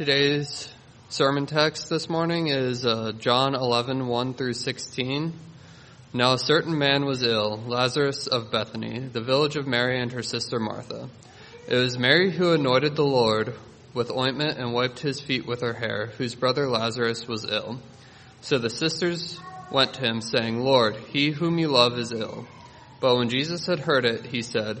Today's sermon text this morning is uh, John 11, 1 through 16. Now a certain man was ill, Lazarus of Bethany, the village of Mary and her sister Martha. It was Mary who anointed the Lord with ointment and wiped his feet with her hair, whose brother Lazarus was ill. So the sisters went to him, saying, Lord, he whom you love is ill. But when Jesus had heard it, he said,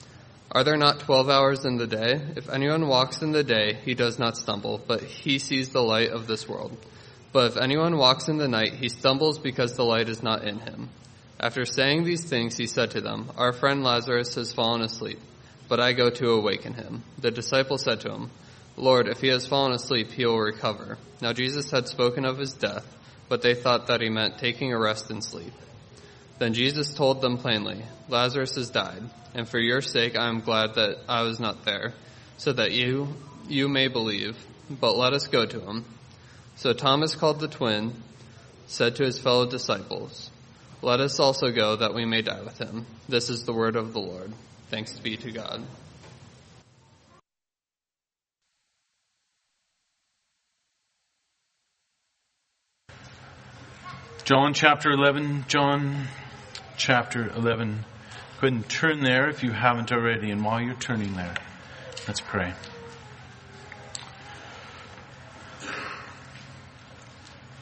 Are there not twelve hours in the day? If anyone walks in the day, he does not stumble, but he sees the light of this world. But if anyone walks in the night, he stumbles because the light is not in him. After saying these things, he said to them, Our friend Lazarus has fallen asleep, but I go to awaken him. The disciples said to him, Lord, if he has fallen asleep, he will recover. Now Jesus had spoken of his death, but they thought that he meant taking a rest and sleep. Then Jesus told them plainly, Lazarus has died, and for your sake I am glad that I was not there, so that you, you may believe, but let us go to him. So Thomas called the twin, said to his fellow disciples, let us also go that we may die with him. This is the word of the Lord. Thanks be to God. John chapter 11, John chapter 11. Go ahead and turn there if you haven't already. And while you're turning there, let's pray.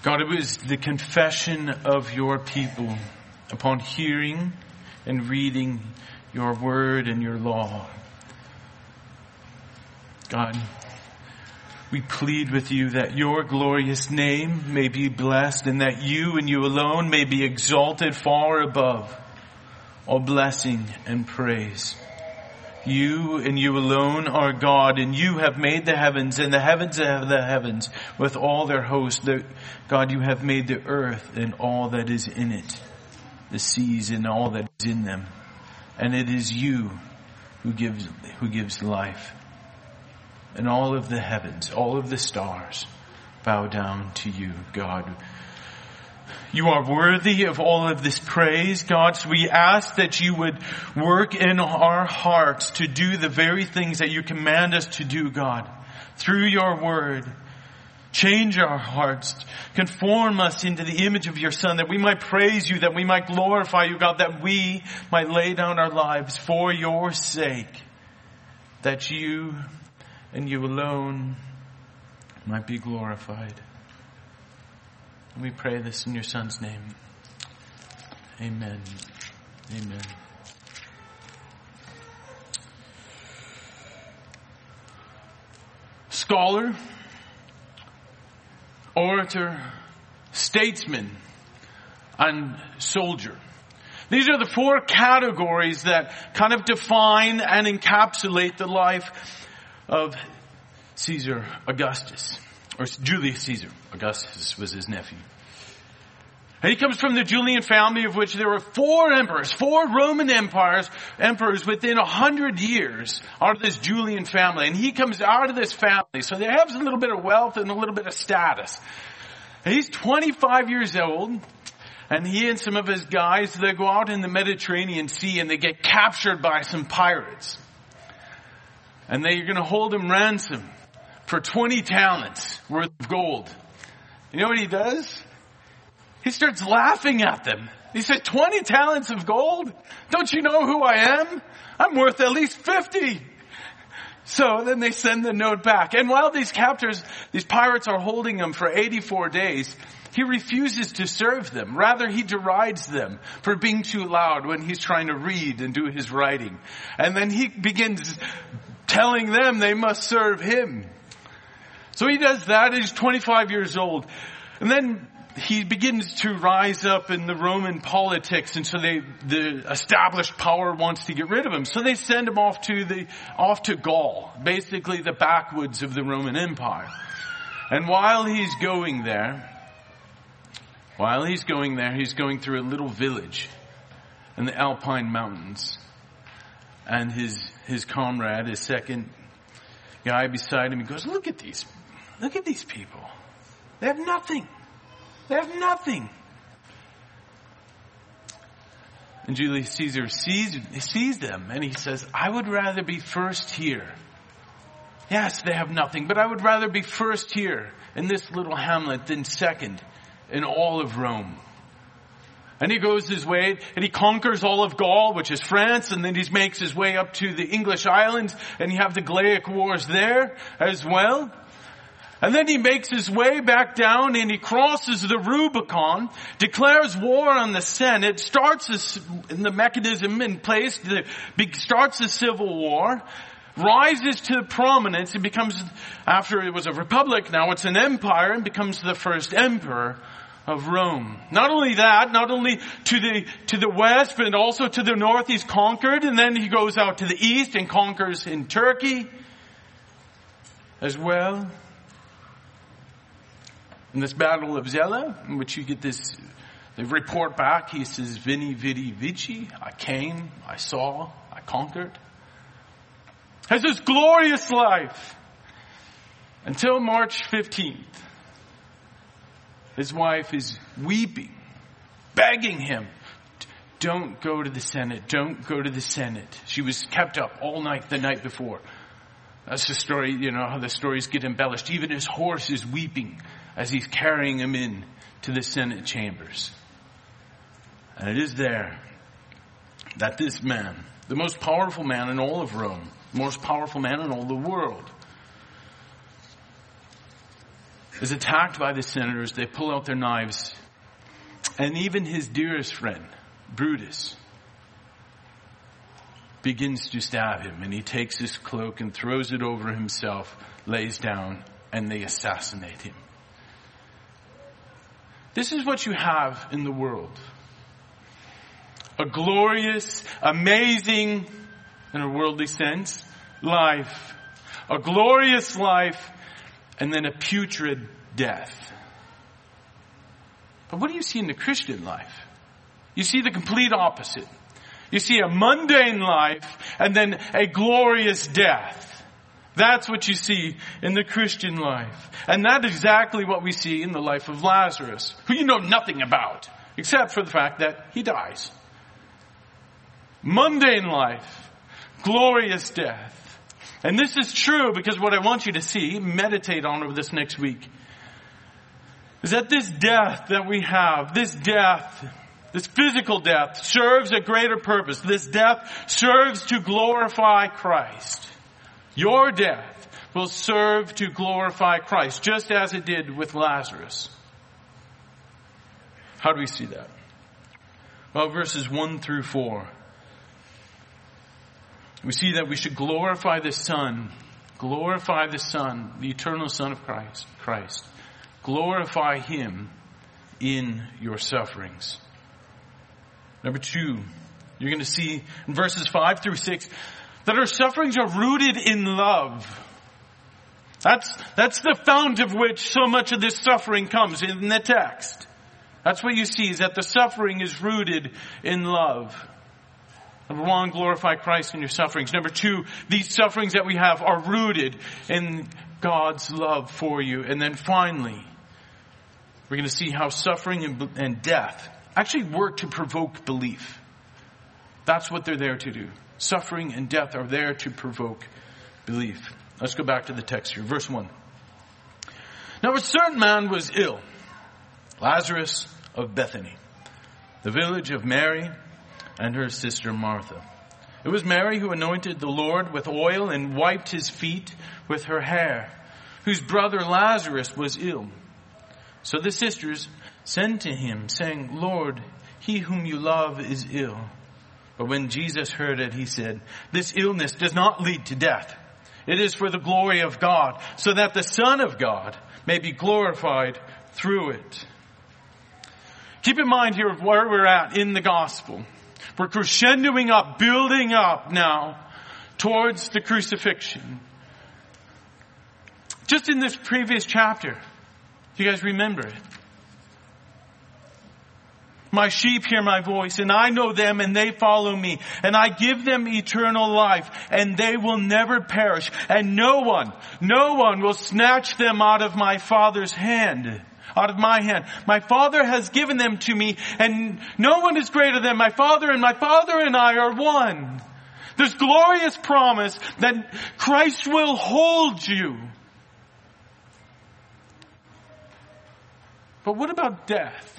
God, it was the confession of your people upon hearing and reading your word and your law. God, we plead with you that your glorious name may be blessed and that you and you alone may be exalted far above all blessing and praise. You and you alone are God, and you have made the heavens and the heavens of the heavens with all their host. God, you have made the earth and all that is in it, the seas and all that is in them. And it is you who gives, who gives life. And all of the heavens, all of the stars bow down to you, God. You are worthy of all of this praise, God. So we ask that you would work in our hearts to do the very things that you command us to do, God, through your word. Change our hearts. Conform us into the image of your son that we might praise you, that we might glorify you, God, that we might lay down our lives for your sake, that you and you alone might be glorified. We pray this in your son's name. Amen. Amen. Scholar, orator, statesman, and soldier. These are the four categories that kind of define and encapsulate the life of Caesar Augustus or Julius Caesar. Augustus was his nephew. And he comes from the Julian family of which there were four emperors, four Roman empires, emperors within a hundred years out of this Julian family. And he comes out of this family. So they have a little bit of wealth and a little bit of status. And he's 25 years old. And he and some of his guys, they go out in the Mediterranean Sea and they get captured by some pirates. And they're going to hold him ransom for 20 talents worth of gold. You know what he does? He starts laughing at them. He said, 20 talents of gold? Don't you know who I am? I'm worth at least 50. So then they send the note back. And while these captors, these pirates are holding him for 84 days, he refuses to serve them. Rather, he derides them for being too loud when he's trying to read and do his writing. And then he begins telling them they must serve him. So he does that. He's 25 years old. And then he begins to rise up in the Roman politics and so they, the established power wants to get rid of him. So they send him off to the, off to Gaul, basically the backwoods of the Roman Empire. And while he's going there, while he's going there, he's going through a little village in the Alpine mountains. And his, his comrade, his second guy beside him, he goes, look at these, look at these people. They have nothing. They have nothing. And Julius Caesar sees, sees them and he says, I would rather be first here. Yes, they have nothing, but I would rather be first here in this little hamlet than second in all of Rome. And he goes his way and he conquers all of Gaul, which is France, and then he makes his way up to the English islands and you have the Gallic Wars there as well. And then he makes his way back down and he crosses the Rubicon, declares war on the Senate, starts the mechanism in place, starts a civil war, rises to prominence. He becomes, after it was a republic, now it's an empire and becomes the first emperor of Rome. Not only that, not only to the, to the west, but also to the north he's conquered, and then he goes out to the east and conquers in Turkey as well. In this battle of Zela, in which you get this, they report back, he says, Veni Vidi Vici, I came, I saw, I conquered. Has this glorious life until March 15th. His wife is weeping, begging him, don't go to the Senate, don't go to the Senate. She was kept up all night the night before. That's the story, you know, how the stories get embellished. Even his horse is weeping as he's carrying him in to the Senate chambers. And it is there that this man, the most powerful man in all of Rome, the most powerful man in all the world, is attacked by the senators. They pull out their knives. And even his dearest friend, Brutus, begins to stab him. And he takes his cloak and throws it over himself, lays down, and they assassinate him. This is what you have in the world. A glorious, amazing, in a worldly sense, life. A glorious life, and then a putrid death. But what do you see in the Christian life? You see the complete opposite. You see a mundane life and then a glorious death. That's what you see in the Christian life. And that's exactly what we see in the life of Lazarus, who you know nothing about, except for the fact that he dies. Mundane life, glorious death. And this is true because what I want you to see, meditate on over this next week, is that this death that we have, this death, this physical death serves a greater purpose. This death serves to glorify Christ. Your death will serve to glorify Christ, just as it did with Lazarus. How do we see that? Well, verses 1 through 4. We see that we should glorify the Son, glorify the Son, the eternal Son of Christ, Christ. Glorify Him in your sufferings. Number two, you're going to see in verses 5 through 6 that our sufferings are rooted in love. That's, that's the fount of which so much of this suffering comes in the text. That's what you see is that the suffering is rooted in love. Number one, glorify Christ in your sufferings. Number two, these sufferings that we have are rooted in God's love for you. And then finally, we're going to see how suffering and, and death actually work to provoke belief. That's what they're there to do. Suffering and death are there to provoke belief. Let's go back to the text here. Verse 1. Now a certain man was ill, Lazarus of Bethany, the village of Mary and her sister Martha. It was Mary who anointed the Lord with oil and wiped his feet with her hair, whose brother Lazarus was ill. So the sisters sent to him, saying, Lord, he whom you love is ill. But when Jesus heard it, he said, this illness does not lead to death. It is for the glory of God, so that the Son of God may be glorified through it. Keep in mind here where we're at in the gospel. We're crescendoing up, building up now towards the crucifixion. Just in this previous chapter, Do you guys remember it? My sheep hear my voice and I know them and they follow me and I give them eternal life and they will never perish and no one, no one will snatch them out of my father's hand, out of my hand. My father has given them to me and no one is greater than my father and my father and I are one. This glorious promise that Christ will hold you. But what about death?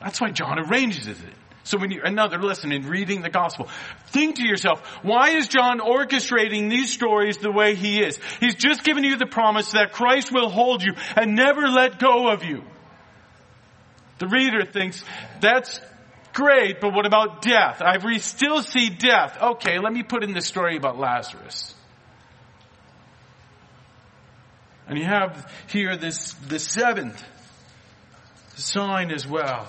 That's why John arranges it. So when you, another lesson in reading the gospel, think to yourself, why is John orchestrating these stories the way he is? He's just given you the promise that Christ will hold you and never let go of you. The reader thinks, that's great, but what about death? I still see death. Okay, let me put in the story about Lazarus. And you have here this, the seventh sign as well.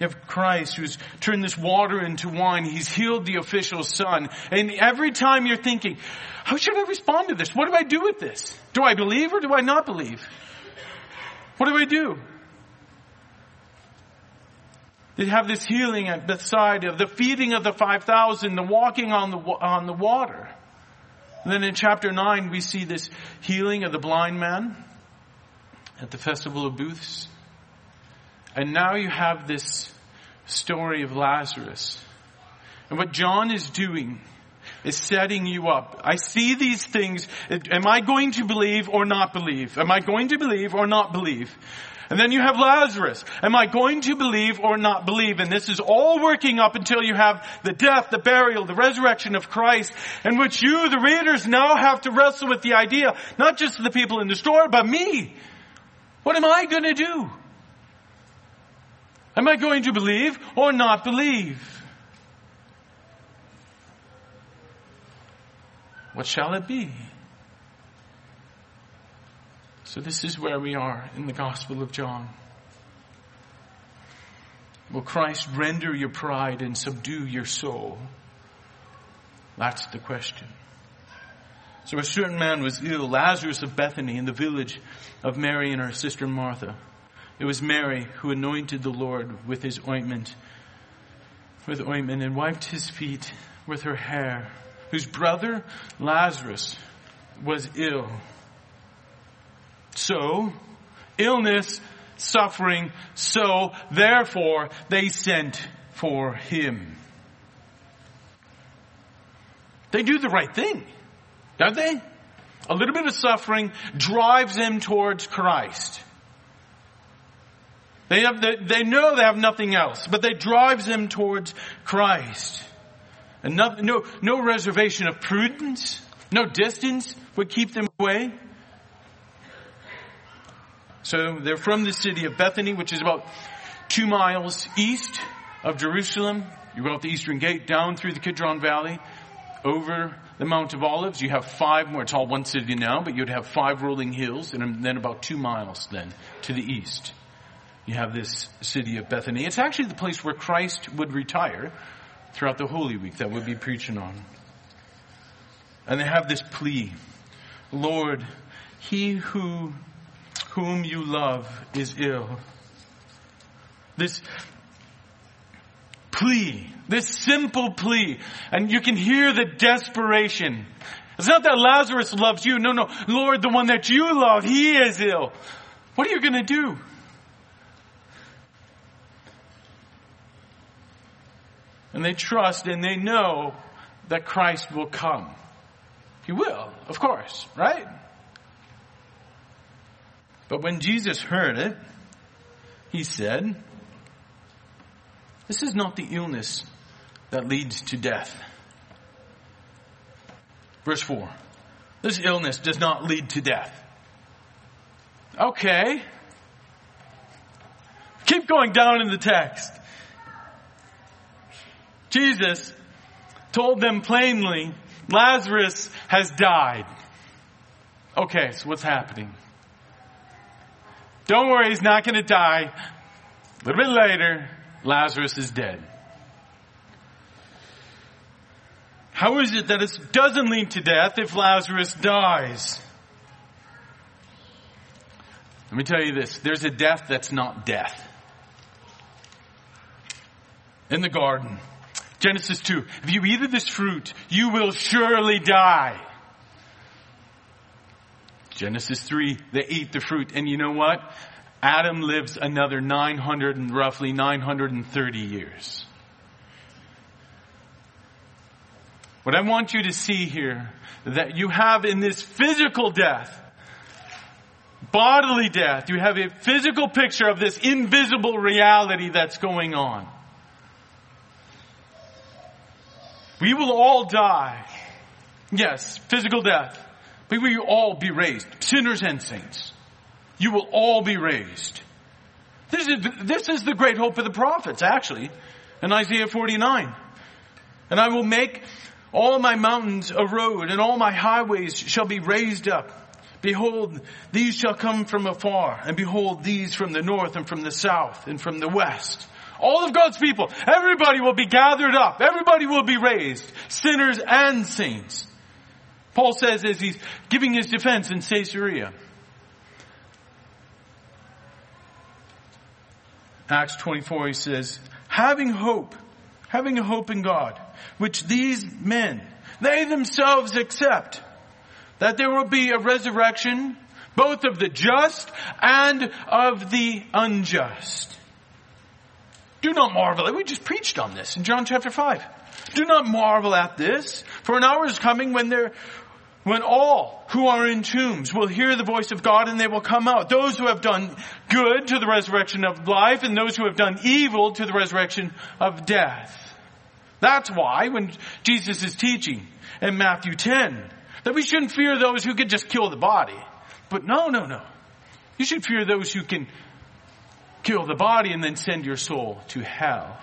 You have Christ who's turned this water into wine. He's healed the official's son. And every time you're thinking, how should I respond to this? What do I do with this? Do I believe or do I not believe? What do I do? They have this healing at Bethsaida, the feeding of the 5,000, the walking on the, on the water. And then in chapter 9, we see this healing of the blind man at the festival of booths. And now you have this story of Lazarus. And what John is doing is setting you up. I see these things. Am I going to believe or not believe? Am I going to believe or not believe? And then you have Lazarus. Am I going to believe or not believe? And this is all working up until you have the death, the burial, the resurrection of Christ, in which you, the readers, now have to wrestle with the idea, not just the people in the store, but me. What am I going to do? Am I going to believe or not believe? What shall it be? So this is where we are in the Gospel of John. Will Christ render your pride and subdue your soul? That's the question. So a certain man was ill, Lazarus of Bethany in the village of Mary and her sister Martha. It was Mary who anointed the Lord with his ointment, with ointment and wiped his feet with her hair, whose brother Lazarus was ill. So, illness, suffering, so therefore they sent for him. They do the right thing, don't they? A little bit of suffering drives them towards Christ. They have, they, they know they have nothing else, but they drives them towards Christ. And no, no, no reservation of prudence, no distance would keep them away. So they're from the city of Bethany, which is about two miles east of Jerusalem. You go out the eastern gate, down through the Kidron Valley, over the Mount of Olives. You have five more. It's all one city now, but you'd have five rolling hills, and then about two miles then to the east you have this city of Bethany. It's actually the place where Christ would retire throughout the Holy Week that we'll be preaching on. And they have this plea. Lord, he who, whom you love is ill. This plea, this simple plea, and you can hear the desperation. It's not that Lazarus loves you. No, no. Lord, the one that you love, he is ill. What are you going to do? And they trust and they know that Christ will come. He will, of course, right? But when Jesus heard it, he said, This is not the illness that leads to death. Verse 4. This illness does not lead to death. Okay. Keep going down in the text. Jesus told them plainly, Lazarus has died. Okay, so what's happening? Don't worry, he's not going to die. A little bit later, Lazarus is dead. How is it that it doesn't lead to death if Lazarus dies? Let me tell you this. There's a death that's not death. In the garden. Genesis 2. If you eat of this fruit, you will surely die. Genesis 3, they eat the fruit. And you know what? Adam lives another 900 and roughly 930 years. What I want you to see here, that you have in this physical death, bodily death, you have a physical picture of this invisible reality that's going on. We will all die. Yes, physical death. But we will all be raised. Sinners and saints. You will all be raised. This is, this is the great hope of the prophets, actually, in Isaiah 49. And I will make all my mountains a road, and all my highways shall be raised up. Behold, these shall come from afar, and behold, these from the north, and from the south, and from the west. All of God's people, everybody will be gathered up. Everybody will be raised. Sinners and saints. Paul says as he's giving his defense in Caesarea. Acts 24, he says, having hope, having a hope in God, which these men, they themselves accept, that there will be a resurrection, both of the just and of the unjust. Do not marvel. We just preached on this in John chapter 5. Do not marvel at this, for an hour is coming when there, when all who are in tombs will hear the voice of God and they will come out. Those who have done good to the resurrection of life and those who have done evil to the resurrection of death. That's why when Jesus is teaching in Matthew 10 that we shouldn't fear those who could just kill the body. But no, no, no. You should fear those who can kill the body and then send your soul to hell.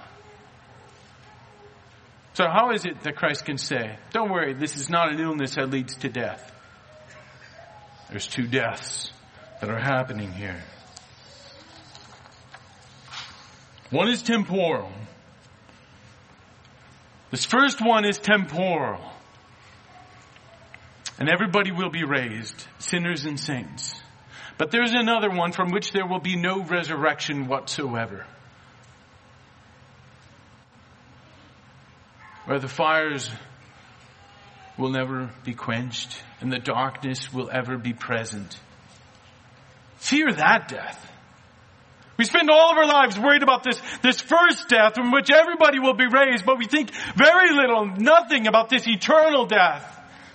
So how is it that Christ can say, don't worry, this is not an illness that leads to death? There's two deaths that are happening here. One is temporal. This first one is temporal. And everybody will be raised, sinners and saints. But there's another one from which there will be no resurrection whatsoever. Where the fires will never be quenched and the darkness will ever be present. Fear that death. We spend all of our lives worried about this, this first death from which everybody will be raised, but we think very little, nothing about this eternal death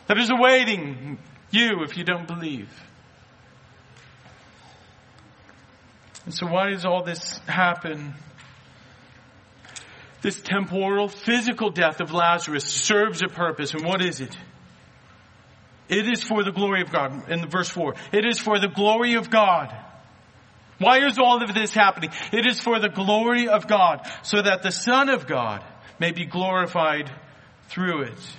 that is awaiting you if you don't believe. And so why does all this happen? This temporal, physical death of Lazarus serves a purpose. And what is it? It is for the glory of God. In verse 4, it is for the glory of God. Why is all of this happening? It is for the glory of God, so that the Son of God may be glorified through it.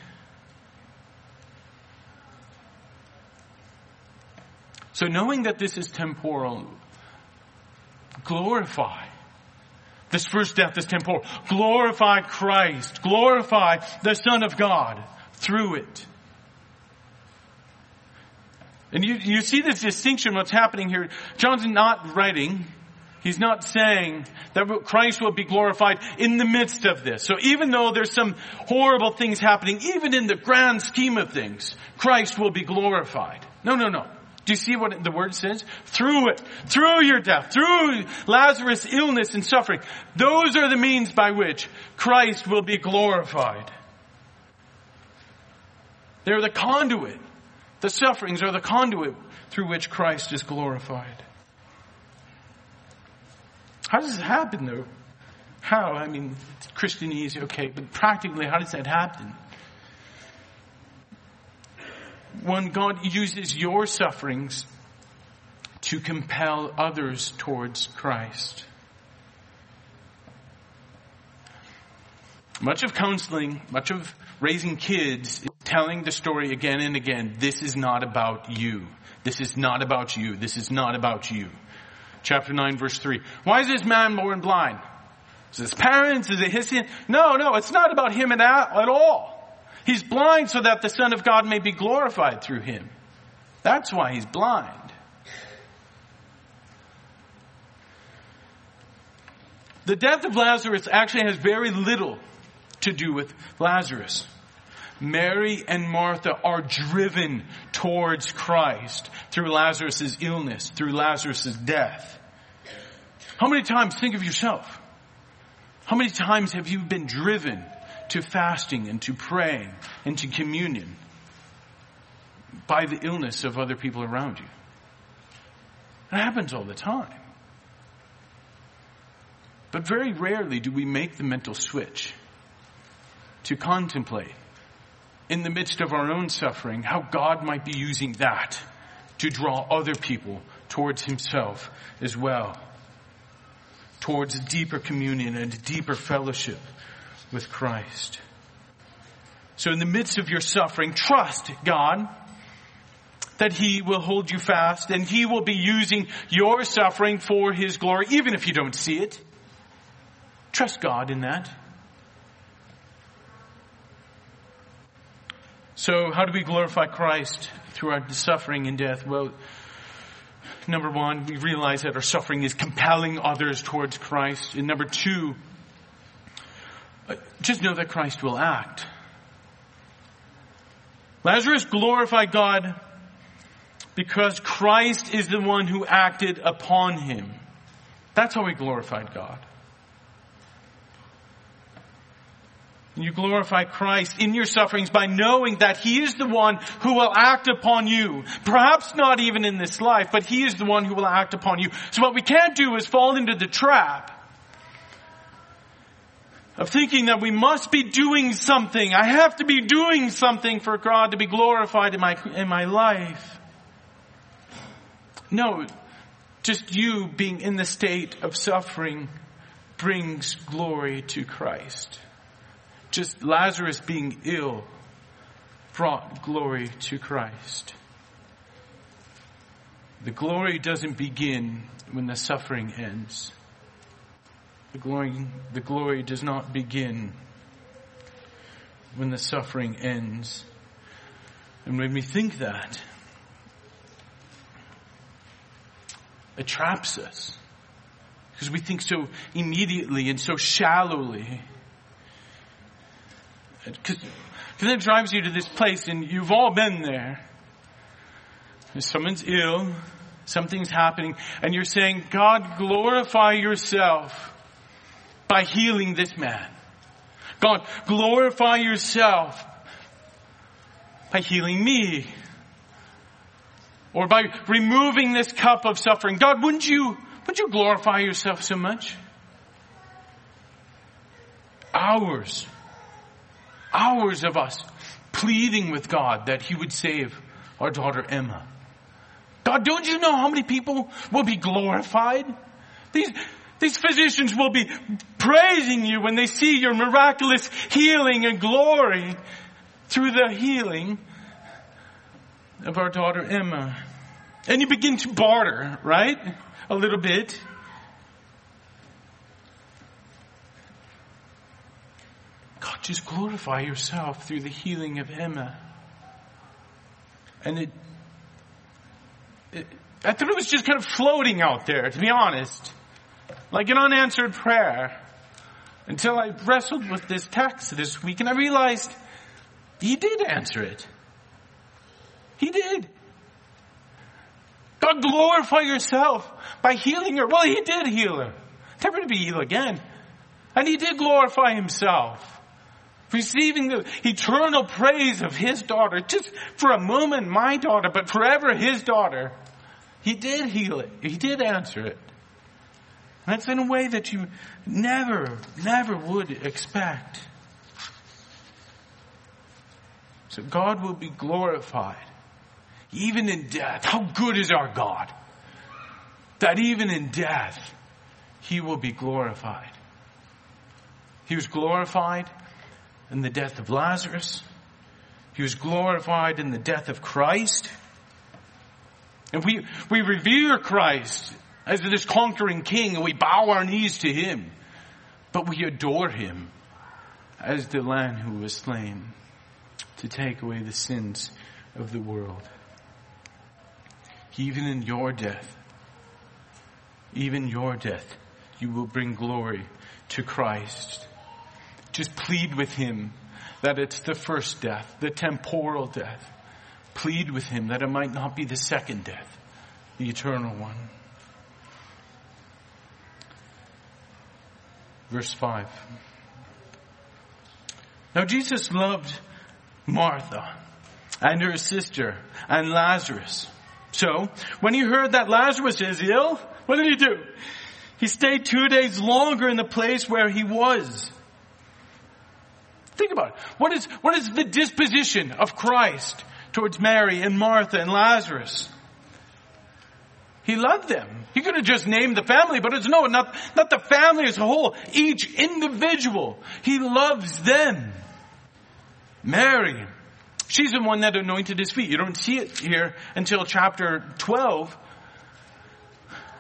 So knowing that this is temporal, glorify. This first death is temporal. Glorify Christ. Glorify the Son of God through it. And you, you see this distinction, what's happening here. John's not writing, he's not saying that Christ will be glorified in the midst of this. So even though there's some horrible things happening, even in the grand scheme of things, Christ will be glorified. No, no, no. Do you see what the word says? Through it, through your death, through Lazarus' illness and suffering. Those are the means by which Christ will be glorified. They're the conduit. The sufferings are the conduit through which Christ is glorified. How does it happen though? How? I mean, Christianese, okay, but practically, how does that happen? When God uses your sufferings to compel others towards Christ. Much of counseling, much of raising kids is telling the story again and again. This is not about you. This is not about you. This is not about you. Chapter 9 verse 3. Why is this man born blind? Is his parents? Is it his sin? No, no, it's not about him at all. He's blind so that the Son of God may be glorified through him. That's why he's blind. The death of Lazarus actually has very little to do with Lazarus. Mary and Martha are driven towards Christ through Lazarus' illness, through Lazarus' death. How many times, think of yourself, how many times have you been driven to fasting and to praying and to communion by the illness of other people around you? It happens all the time. But very rarely do we make the mental switch to contemplate in the midst of our own suffering how God might be using that to draw other people towards himself as well. Towards deeper communion and deeper fellowship with Christ. So in the midst of your suffering, trust God that He will hold you fast and He will be using your suffering for His glory, even if you don't see it. Trust God in that. So, how do we glorify Christ through our suffering and death? Well, number one, we realize that our suffering is compelling others towards Christ. And number two, just know that Christ will act. Lazarus glorified God because Christ is the one who acted upon him. That's how he glorified God. You glorify Christ in your sufferings by knowing that He is the one who will act upon you. Perhaps not even in this life, but He is the one who will act upon you. So what we can't do is fall into the trap of thinking that we must be doing something. I have to be doing something for God to be glorified in my, in my life. No, just you being in the state of suffering brings glory to Christ just Lazarus being ill brought glory to Christ. The glory doesn't begin when the suffering ends. The glory, the glory does not begin when the suffering ends. And when we think that, it traps us. Because we think so immediately and so shallowly. Because it drives you to this place and you've all been there. Someone's ill, something's happening, and you're saying, God, glorify yourself by healing this man. God, glorify yourself by healing me. Or by removing this cup of suffering. God, wouldn't you, wouldn't you glorify yourself so much? Hours hours of us pleading with God that He would save our daughter Emma. God, don't you know how many people will be glorified? These, these physicians will be praising you when they see your miraculous healing and glory through the healing of our daughter Emma. And you begin to barter, right? A little bit. God, just glorify yourself through the healing of Emma. And it, it, I thought it was just kind of floating out there, to be honest. Like an unanswered prayer. Until I wrestled with this text this week and I realized he did answer it. He did. God glorify yourself by healing her. Well, he did heal her. Never to be healed again. And he did glorify himself receiving the eternal praise of his daughter, just for a moment my daughter, but forever his daughter. He did heal it. He did answer it. That's in a way that you never, never would expect. So God will be glorified. Even in death. How good is our God? That even in death, He will be glorified. He was glorified in the death of Lazarus. He was glorified in the death of Christ. And we, we revere Christ as this conquering king and we bow our knees to him. But we adore him as the lamb who was slain. to take away the sins of the world. Even in your death, even your death, you will bring glory to Christ. Just plead with Him that it's the first death, the temporal death. Plead with Him that it might not be the second death, the eternal one. Verse 5. Now Jesus loved Martha and her sister and Lazarus. So, when he heard that Lazarus is ill, what did he do? He stayed two days longer in the place where he was. Think about it. What is, what is the disposition of Christ towards Mary and Martha and Lazarus? He loved them. He could have just named the family, but it's no, not, not the family as a whole. Each individual. He loves them. Mary, she's the one that anointed his feet. You don't see it here until chapter 12.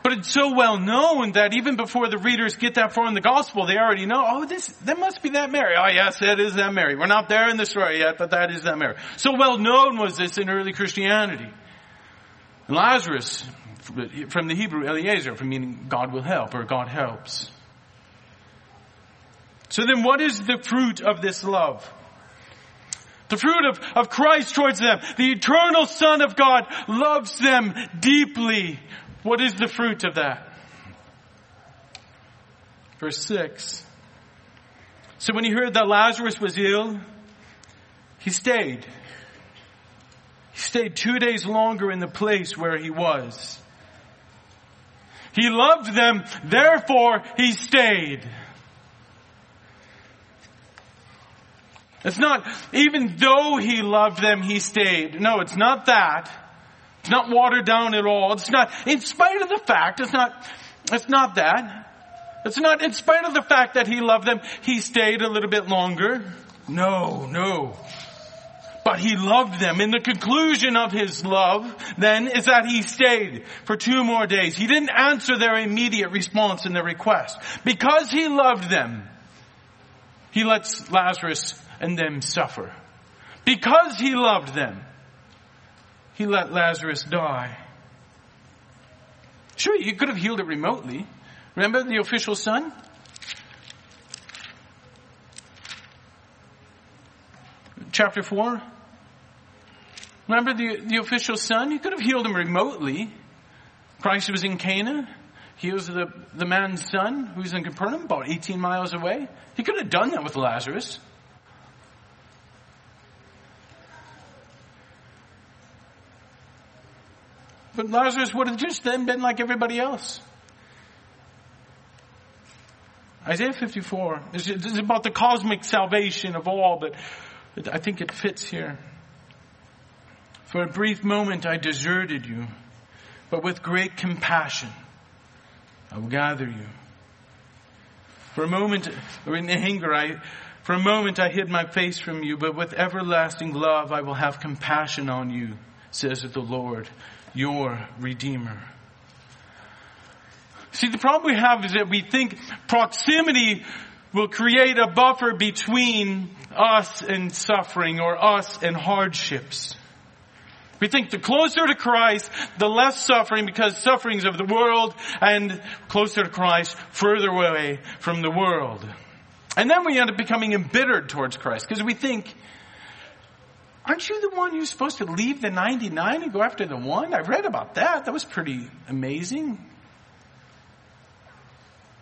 But it's so well known that even before the readers get that far in the gospel, they already know, oh, this, that must be that Mary. Oh yes, that is that Mary. We're not there in the story yet, but that is that Mary. So well known was this in early Christianity. And Lazarus, from the Hebrew Eliezer, from meaning God will help or God helps. So then what is the fruit of this love? The fruit of, of Christ towards them. The eternal Son of God loves them deeply. What is the fruit of that? Verse 6. So when he heard that Lazarus was ill, he stayed. He stayed two days longer in the place where he was. He loved them, therefore he stayed. It's not, even though he loved them, he stayed. No, it's not that. It's not watered down at all. It's not, in spite of the fact, it's not, it's not that. It's not, in spite of the fact that he loved them, he stayed a little bit longer. No, no. But he loved them. And the conclusion of his love then is that he stayed for two more days. He didn't answer their immediate response and their request. Because he loved them, he lets Lazarus and them suffer. Because he loved them, he let Lazarus die. Sure, you could have healed it remotely. Remember the official son? Chapter 4. Remember the, the official son? You could have healed him remotely. Christ was in Cana. He was the, the man's son who's in Capernaum, about 18 miles away. He could have done that with Lazarus. But Lazarus would have just then been like everybody else. Isaiah 54 is about the cosmic salvation of all, but I think it fits here. For a brief moment I deserted you, but with great compassion I will gather you. For a moment, in anger, I, for a moment I hid my face from you, but with everlasting love I will have compassion on you, says the Lord your Redeemer. See, the problem we have is that we think proximity will create a buffer between us and suffering or us and hardships. We think the closer to Christ, the less suffering because sufferings of the world and closer to Christ, further away from the world. And then we end up becoming embittered towards Christ because we think Aren't you the one who's supposed to leave the 99 and go after the one? I've read about that. That was pretty amazing.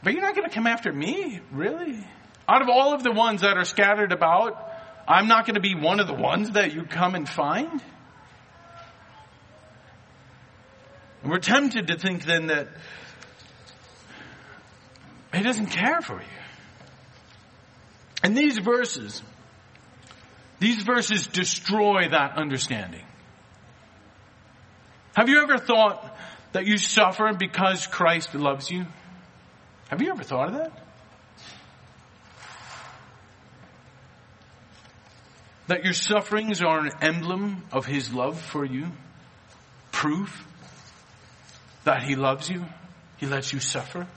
But you're not going to come after me, really? Out of all of the ones that are scattered about, I'm not going to be one of the ones that you come and find? And we're tempted to think then that he doesn't care for you. And these verses, these verses destroy that understanding. Have you ever thought that you suffer because Christ loves you? Have you ever thought of that? That your sufferings are an emblem of His love for you? Proof that He loves you? He lets you suffer?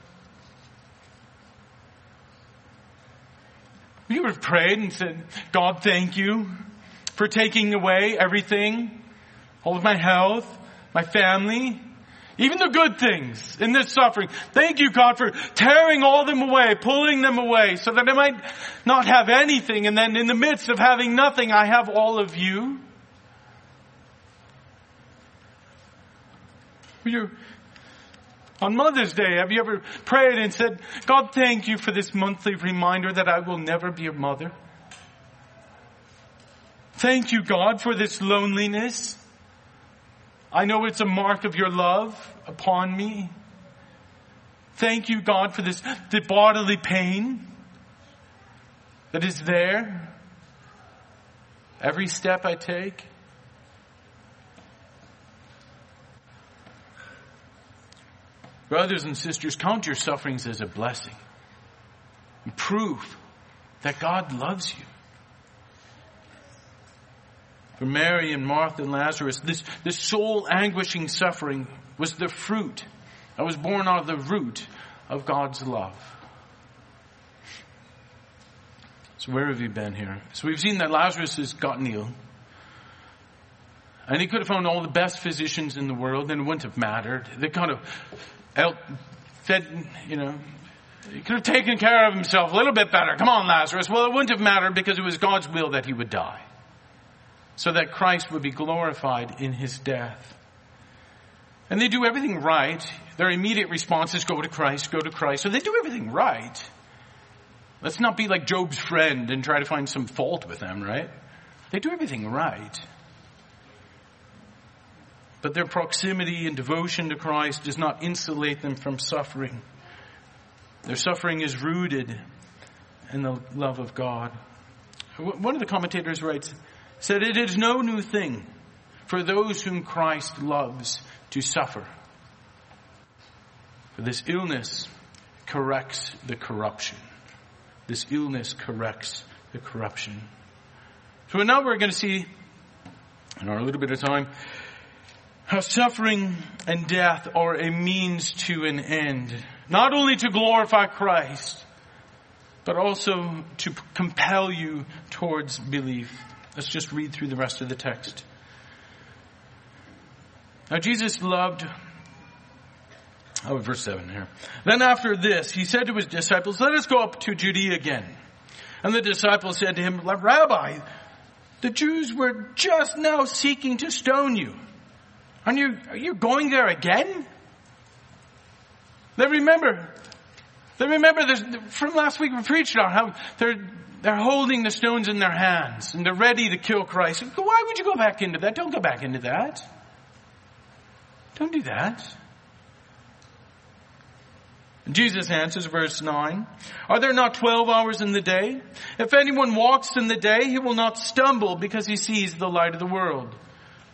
You ever prayed and said, God, thank you for taking away everything, all of my health, my family, even the good things in this suffering. Thank you, God, for tearing all them away, pulling them away so that I might not have anything. And then in the midst of having nothing, I have all of you. You, on Mother's Day, have you ever prayed and said, God, thank you for this monthly reminder that I will never be a mother? Thank you, God, for this loneliness. I know it's a mark of your love upon me. Thank you, God, for this the bodily pain that is there. Every step I take. Brothers and sisters, count your sufferings as a blessing. Proof that God loves you. For Mary and Martha and Lazarus, this, this soul anguishing suffering was the fruit that was born out of the root of God's love. So where have you been here? So we've seen that Lazarus has gotten ill. And he could have found all the best physicians in the world and it wouldn't have mattered. They kind of fed, you know, he could have taken care of himself a little bit better. Come on, Lazarus. Well, it wouldn't have mattered because it was God's will that he would die so that Christ would be glorified in his death. And they do everything right. Their immediate response is go to Christ, go to Christ. So they do everything right. Let's not be like Job's friend and try to find some fault with them, right? They do everything right. But their proximity and devotion to Christ does not insulate them from suffering. Their suffering is rooted in the love of God. One of the commentators writes, said it is no new thing for those whom Christ loves to suffer. For this illness corrects the corruption. This illness corrects the corruption. So now we're going to see, in our little bit of time, how suffering and death are a means to an end. Not only to glorify Christ, but also to compel you towards belief. Let's just read through the rest of the text. Now Jesus loved, oh, verse 7 here. Then after this, he said to his disciples, let us go up to Judea again. And the disciples said to him, Rabbi, the Jews were just now seeking to stone you. And you, are you going there again? They remember, they remember this, from last week we preached on how they're they're holding the stones in their hands and they're ready to kill Christ. Why would you go back into that? Don't go back into that. Don't do that. Jesus answers verse 9, Are there not 12 hours in the day? If anyone walks in the day, he will not stumble because he sees the light of the world.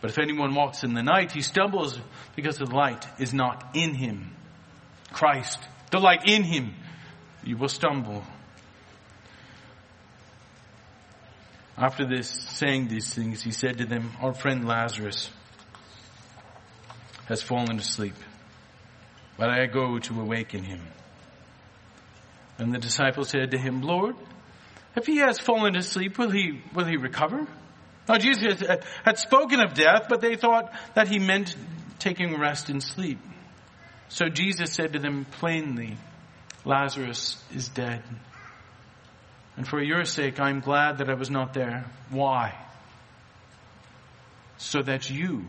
But if anyone walks in the night, he stumbles because the light is not in him. Christ, the light in him, you will stumble. After this, saying these things, he said to them, Our friend Lazarus has fallen asleep, but I go to awaken him. And the disciples said to him, Lord, if he has fallen asleep, will he, will he recover? Now Jesus had spoken of death, but they thought that he meant taking rest and sleep. So Jesus said to them plainly, Lazarus is dead. And for your sake, I'm glad that I was not there. Why? So that you,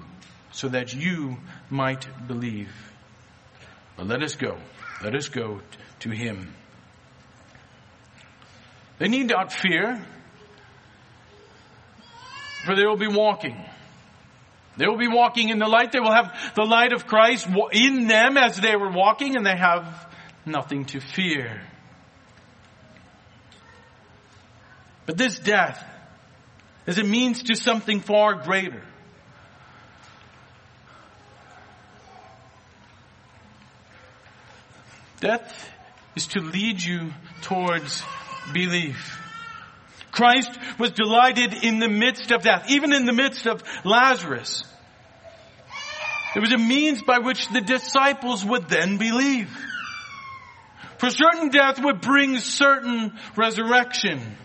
so that you might believe. But let us go. Let us go to him. They need not fear, for they will be walking. They will be walking in the light. They will have the light of Christ in them as they were walking, and they have nothing to fear. But this death is a means to something far greater. Death is to lead you towards belief. Christ was delighted in the midst of death, even in the midst of Lazarus. It was a means by which the disciples would then believe. For certain death would bring certain resurrection.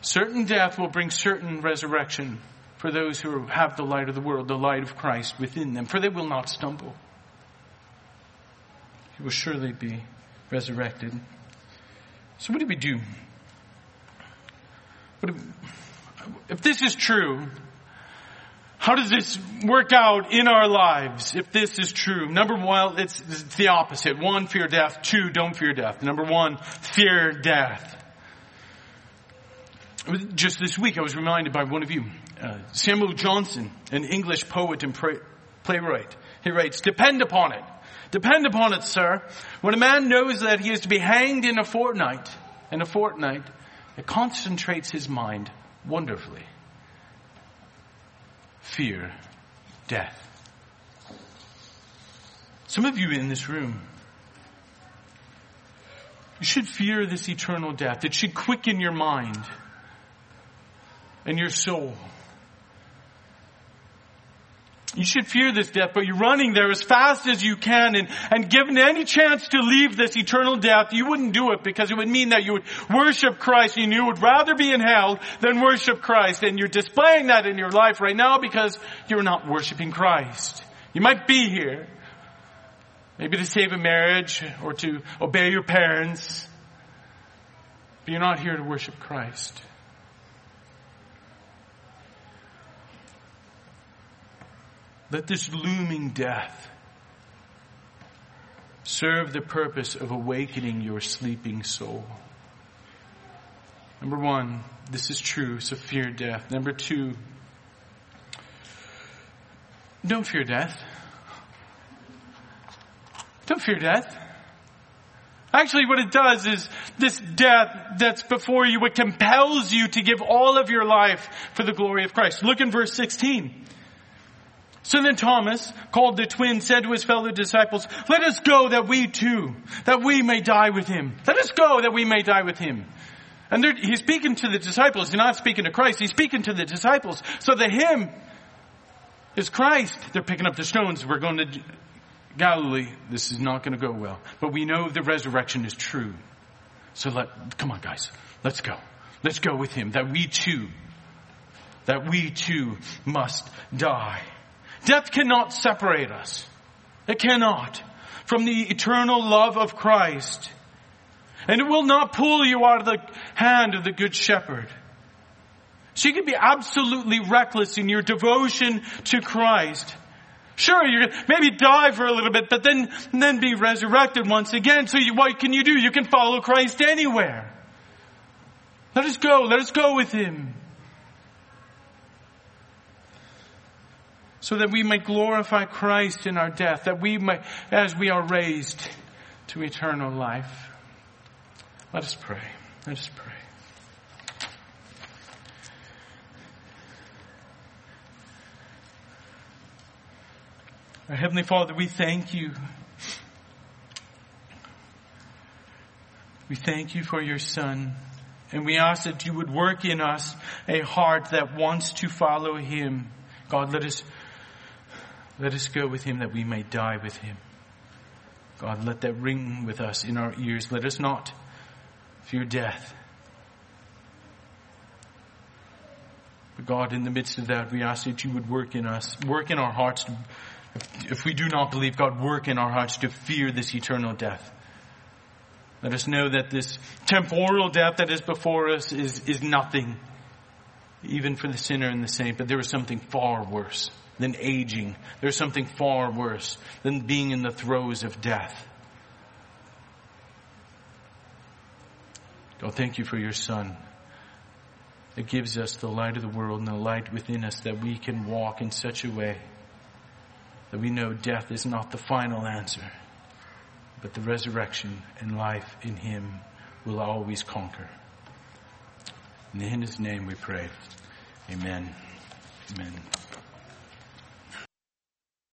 Certain death will bring certain resurrection for those who have the light of the world, the light of Christ within them, for they will not stumble. He will surely be resurrected. So what do we do? Do, if this is true, how does this work out in our lives if this is true? Number one, it's, it's the opposite. One, fear death. Two, don't fear death. Number one, fear death. Just this week, I was reminded by one of you, uh, Samuel Johnson, an English poet and playwright. He writes, depend upon it. Depend upon it, sir. When a man knows that he is to be hanged in a fortnight, in a fortnight, it concentrates his mind wonderfully. Fear, death. Some of you in this room, you should fear this eternal death. It should quicken your mind and your soul. You should fear this death, but you're running there as fast as you can and, and given any chance to leave this eternal death, you wouldn't do it because it would mean that you would worship Christ and you would rather be in hell than worship Christ. And you're displaying that in your life right now because you're not worshiping Christ. You might be here, maybe to save a marriage or to obey your parents, but you're not here to worship Christ. Let this looming death serve the purpose of awakening your sleeping soul. Number one, this is true, so fear death. Number two, don't fear death. Don't fear death. Actually, what it does is this death that's before you, it compels you to give all of your life for the glory of Christ. Look in verse 16. So then Thomas, called the twin, said to his fellow disciples, let us go that we too, that we may die with him. Let us go that we may die with him. And he's speaking to the disciples. He's not speaking to Christ. He's speaking to the disciples. So the him is Christ. They're picking up the stones. We're going to Galilee. This is not going to go well. But we know the resurrection is true. So let, come on guys. Let's go. Let's go with him that we too, that we too must die. Death cannot separate us. It cannot from the eternal love of Christ. And it will not pull you out of the hand of the good shepherd. So you can be absolutely reckless in your devotion to Christ. Sure, you can maybe die for a little bit, but then, then be resurrected once again. So you, what can you do? You can follow Christ anywhere. Let us go. Let us go with Him. So that we may glorify Christ in our death, that we may, as we are raised to eternal life. Let us pray. Let us pray. Our Heavenly Father, we thank you. We thank you for your Son. And we ask that you would work in us a heart that wants to follow Him. God, let us let us go with him that we may die with him. God, let that ring with us in our ears. Let us not fear death. But God, in the midst of that, we ask that you would work in us, work in our hearts. To, if we do not believe, God, work in our hearts to fear this eternal death. Let us know that this temporal death that is before us is, is nothing, even for the sinner and the saint, but there is something far worse than aging. There's something far worse than being in the throes of death. God, thank you for your Son that gives us the light of the world and the light within us that we can walk in such a way that we know death is not the final answer, but the resurrection and life in Him will always conquer. And in His name we pray. Amen. Amen.